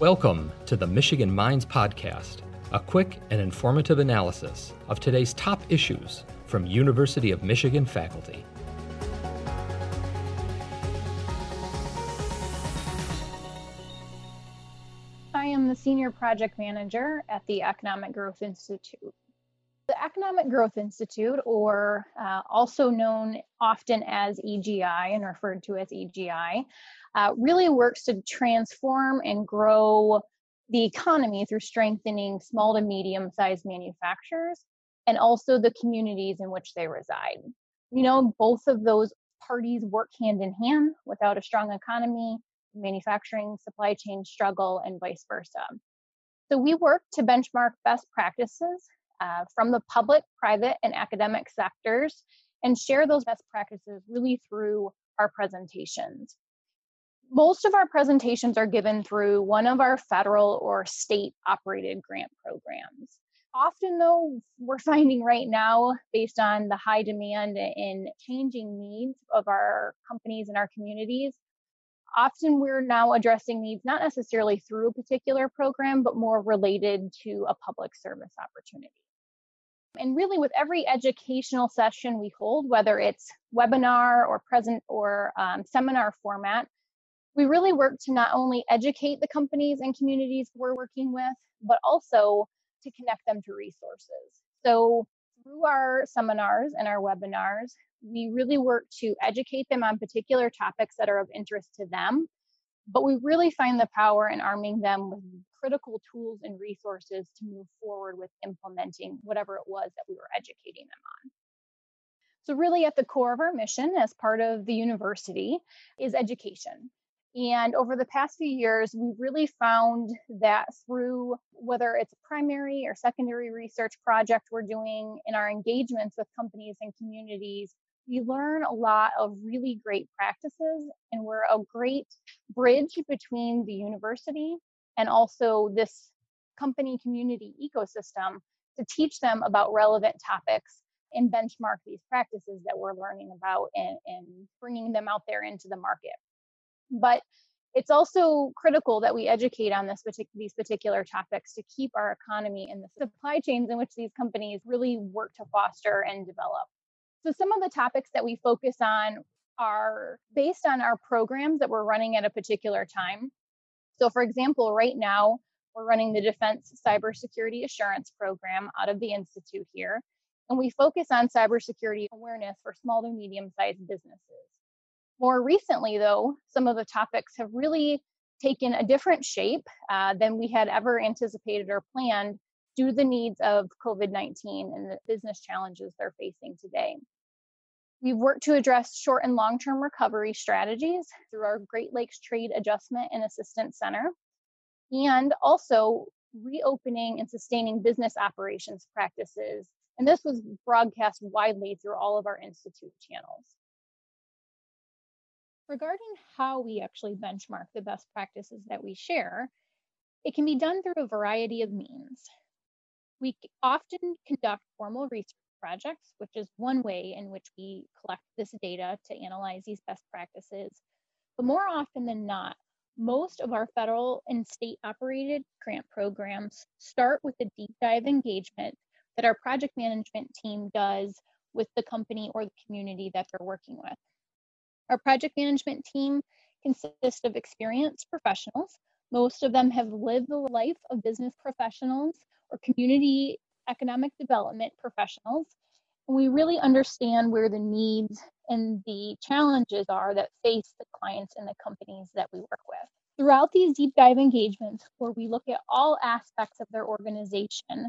Welcome to the Michigan Minds Podcast, a quick and informative analysis of today's top issues from University of Michigan faculty. I am the Senior Project Manager at the Economic Growth Institute. Economic Growth Institute, or uh, also known often as EGI and referred to as EGI, uh, really works to transform and grow the economy through strengthening small to medium sized manufacturers and also the communities in which they reside. You know, both of those parties work hand in hand without a strong economy, manufacturing supply chain struggle, and vice versa. So we work to benchmark best practices uh, from the public, private, and academic sectors and share those best practices really through our presentations. Most of our presentations are given through one of our federal or state operated grant programs. Often, though, we're finding right now, based on the high demand and changing needs of our companies and our communities, often we're now addressing needs not necessarily through a particular program, but more related to a public service opportunity. And really, with every educational session we hold, whether it's webinar or present or um, seminar format, we really work to not only educate the companies and communities we're working with, but also to connect them to resources. So, through our seminars and our webinars, we really work to educate them on particular topics that are of interest to them but we really find the power in arming them with critical tools and resources to move forward with implementing whatever it was that we were educating them on. So, really, at the core of our mission as part of the university is education. And over the past few years, we've really found that through whether it's a primary or secondary research project we're doing in our engagements with companies and communities, we learn a lot of really great practices and we're a great bridge between the university and also this company community ecosystem to teach them about relevant topics and benchmark these practices that we're learning about and, and bringing them out there into the market but it's also critical that we educate on this partic- these particular topics to keep our economy and the supply chains in which these companies really work to foster and develop so, some of the topics that we focus on are based on our programs that we're running at a particular time. So, for example, right now, we're running the Defense Cybersecurity Assurance Program out of the Institute here, and we focus on cybersecurity awareness for small to medium sized businesses. More recently, though, some of the topics have really taken a different shape uh, than we had ever anticipated or planned due to the needs of COVID 19 and the business challenges they're facing today. We've worked to address short and long term recovery strategies through our Great Lakes Trade Adjustment and Assistance Center, and also reopening and sustaining business operations practices. And this was broadcast widely through all of our Institute channels. Regarding how we actually benchmark the best practices that we share, it can be done through a variety of means. We often conduct formal research projects, which is one way in which we collect this data to analyze these best practices. But more often than not, most of our federal and state operated grant programs start with a deep dive engagement that our project management team does with the company or the community that they're working with. Our project management team consists of experienced professionals. Most of them have lived the life of business professionals or community economic development professionals. And we really understand where the needs and the challenges are that face the clients and the companies that we work with. Throughout these deep dive engagements, where we look at all aspects of their organization,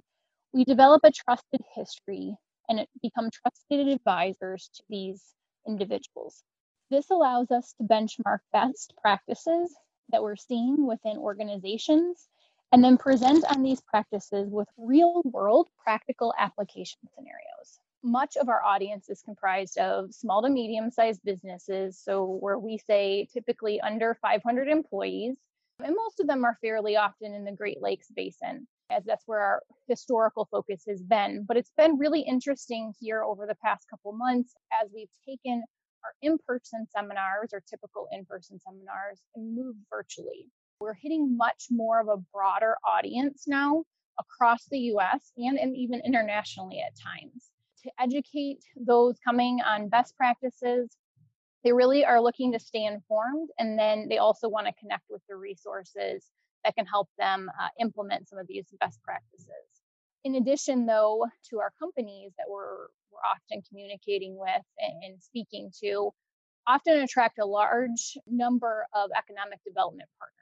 we develop a trusted history and become trusted advisors to these individuals. This allows us to benchmark best practices that we're seeing within organizations and then present on these practices with real world practical application scenarios. Much of our audience is comprised of small to medium sized businesses, so where we say typically under 500 employees, and most of them are fairly often in the Great Lakes Basin, as that's where our historical focus has been. But it's been really interesting here over the past couple months as we've taken our in person seminars or typical in person seminars and moved virtually. We're hitting much more of a broader audience now across the US and, and even internationally at times to educate those coming on best practices. They really are looking to stay informed, and then they also want to connect with the resources that can help them uh, implement some of these best practices. In addition, though, to our companies that we're, we're often communicating with and, and speaking to, often attract a large number of economic development partners.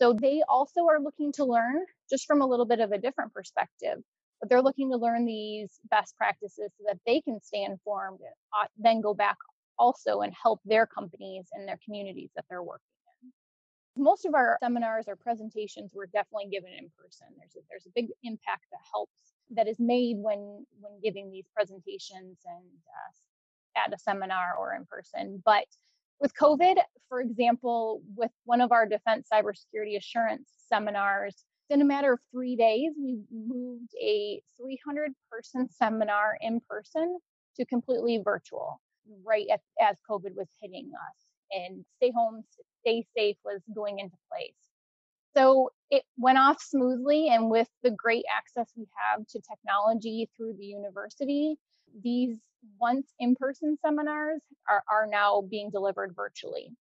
So they also are looking to learn just from a little bit of a different perspective but they're looking to learn these best practices so that they can stay informed and then go back also and help their companies and their communities that they're working in. Most of our seminars or presentations were definitely given in person. There's a, there's a big impact that helps that is made when when giving these presentations and uh, at a seminar or in person. But with COVID, for example, with one of our defense cybersecurity assurance seminars, in a matter of three days, we moved a 300 person seminar in person to completely virtual right as COVID was hitting us. And stay home, stay safe was going into place. So it went off smoothly. And with the great access we have to technology through the university, these once in person seminars are, are now being delivered virtually.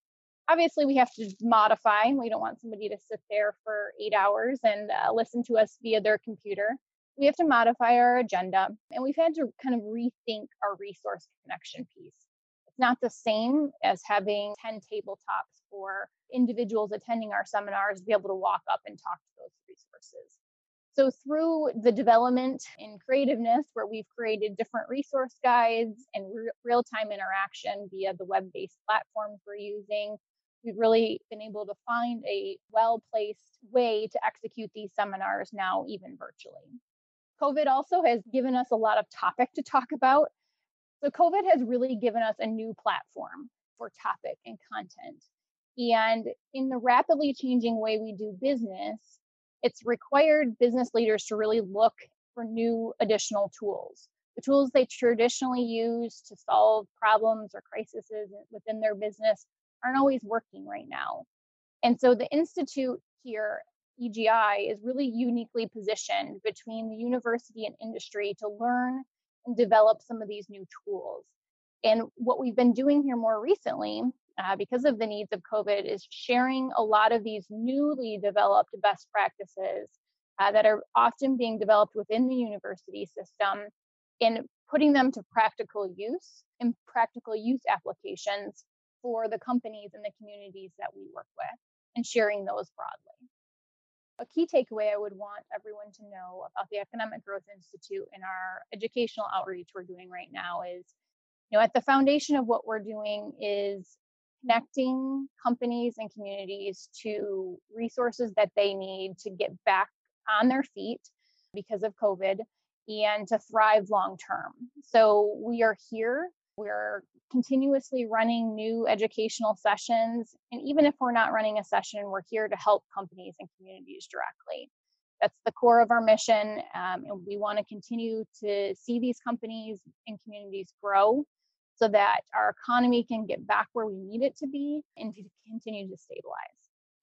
Obviously we have to modify. We don't want somebody to sit there for eight hours and uh, listen to us via their computer. We have to modify our agenda and we've had to kind of rethink our resource connection piece. It's not the same as having 10 tabletops for individuals attending our seminars to be able to walk up and talk to those resources so through the development in creativeness where we've created different resource guides and re- real-time interaction via the web-based platforms we're using we've really been able to find a well placed way to execute these seminars now, even virtually. COVID also has given us a lot of topic to talk about. So, COVID has really given us a new platform for topic and content. And in the rapidly changing way we do business, it's required business leaders to really look for new additional tools. The tools they traditionally use to solve problems or crises within their business aren't always working right now. And so the Institute here, EGI, is really uniquely positioned between the university and industry to learn and develop some of these new tools. And what we've been doing here more recently, uh, because of the needs of COVID, is sharing a lot of these newly developed best practices uh, that are often being developed within the university system and putting them to practical use and practical use applications for the companies and the communities that we work with and sharing those broadly. A key takeaway I would want everyone to know about the Economic Growth Institute and our educational outreach we're doing right now is, you know, at the foundation of what we're doing is connecting companies and communities to resources that they need to get back on their feet because of COVID and to thrive long term. So we are here we're continuously running new educational sessions. And even if we're not running a session, we're here to help companies and communities directly. That's the core of our mission. Um, and we want to continue to see these companies and communities grow so that our economy can get back where we need it to be and to continue to stabilize.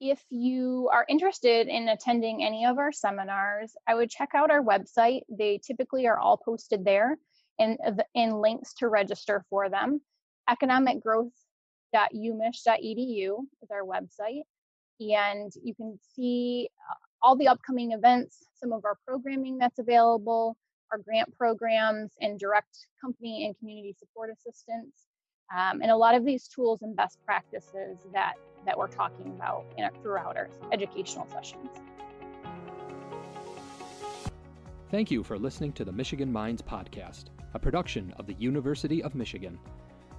If you are interested in attending any of our seminars, I would check out our website. They typically are all posted there and, and links to register for them. Economicgrowth.umich.edu is our website. And you can see uh, all the upcoming events, some of our programming that's available, our grant programs, and direct company and community support assistance. Um, and a lot of these tools and best practices that, that we're talking about in, throughout our educational sessions. Thank you for listening to the Michigan Minds podcast a production of the University of Michigan.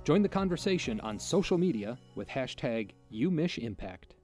Join the conversation on social media with hashtag UMichImpact.